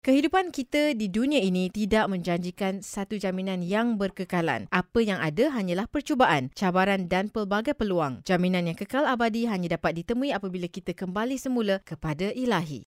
Kehidupan kita di dunia ini tidak menjanjikan satu jaminan yang berkekalan. Apa yang ada hanyalah percubaan, cabaran dan pelbagai peluang. Jaminan yang kekal abadi hanya dapat ditemui apabila kita kembali semula kepada Ilahi.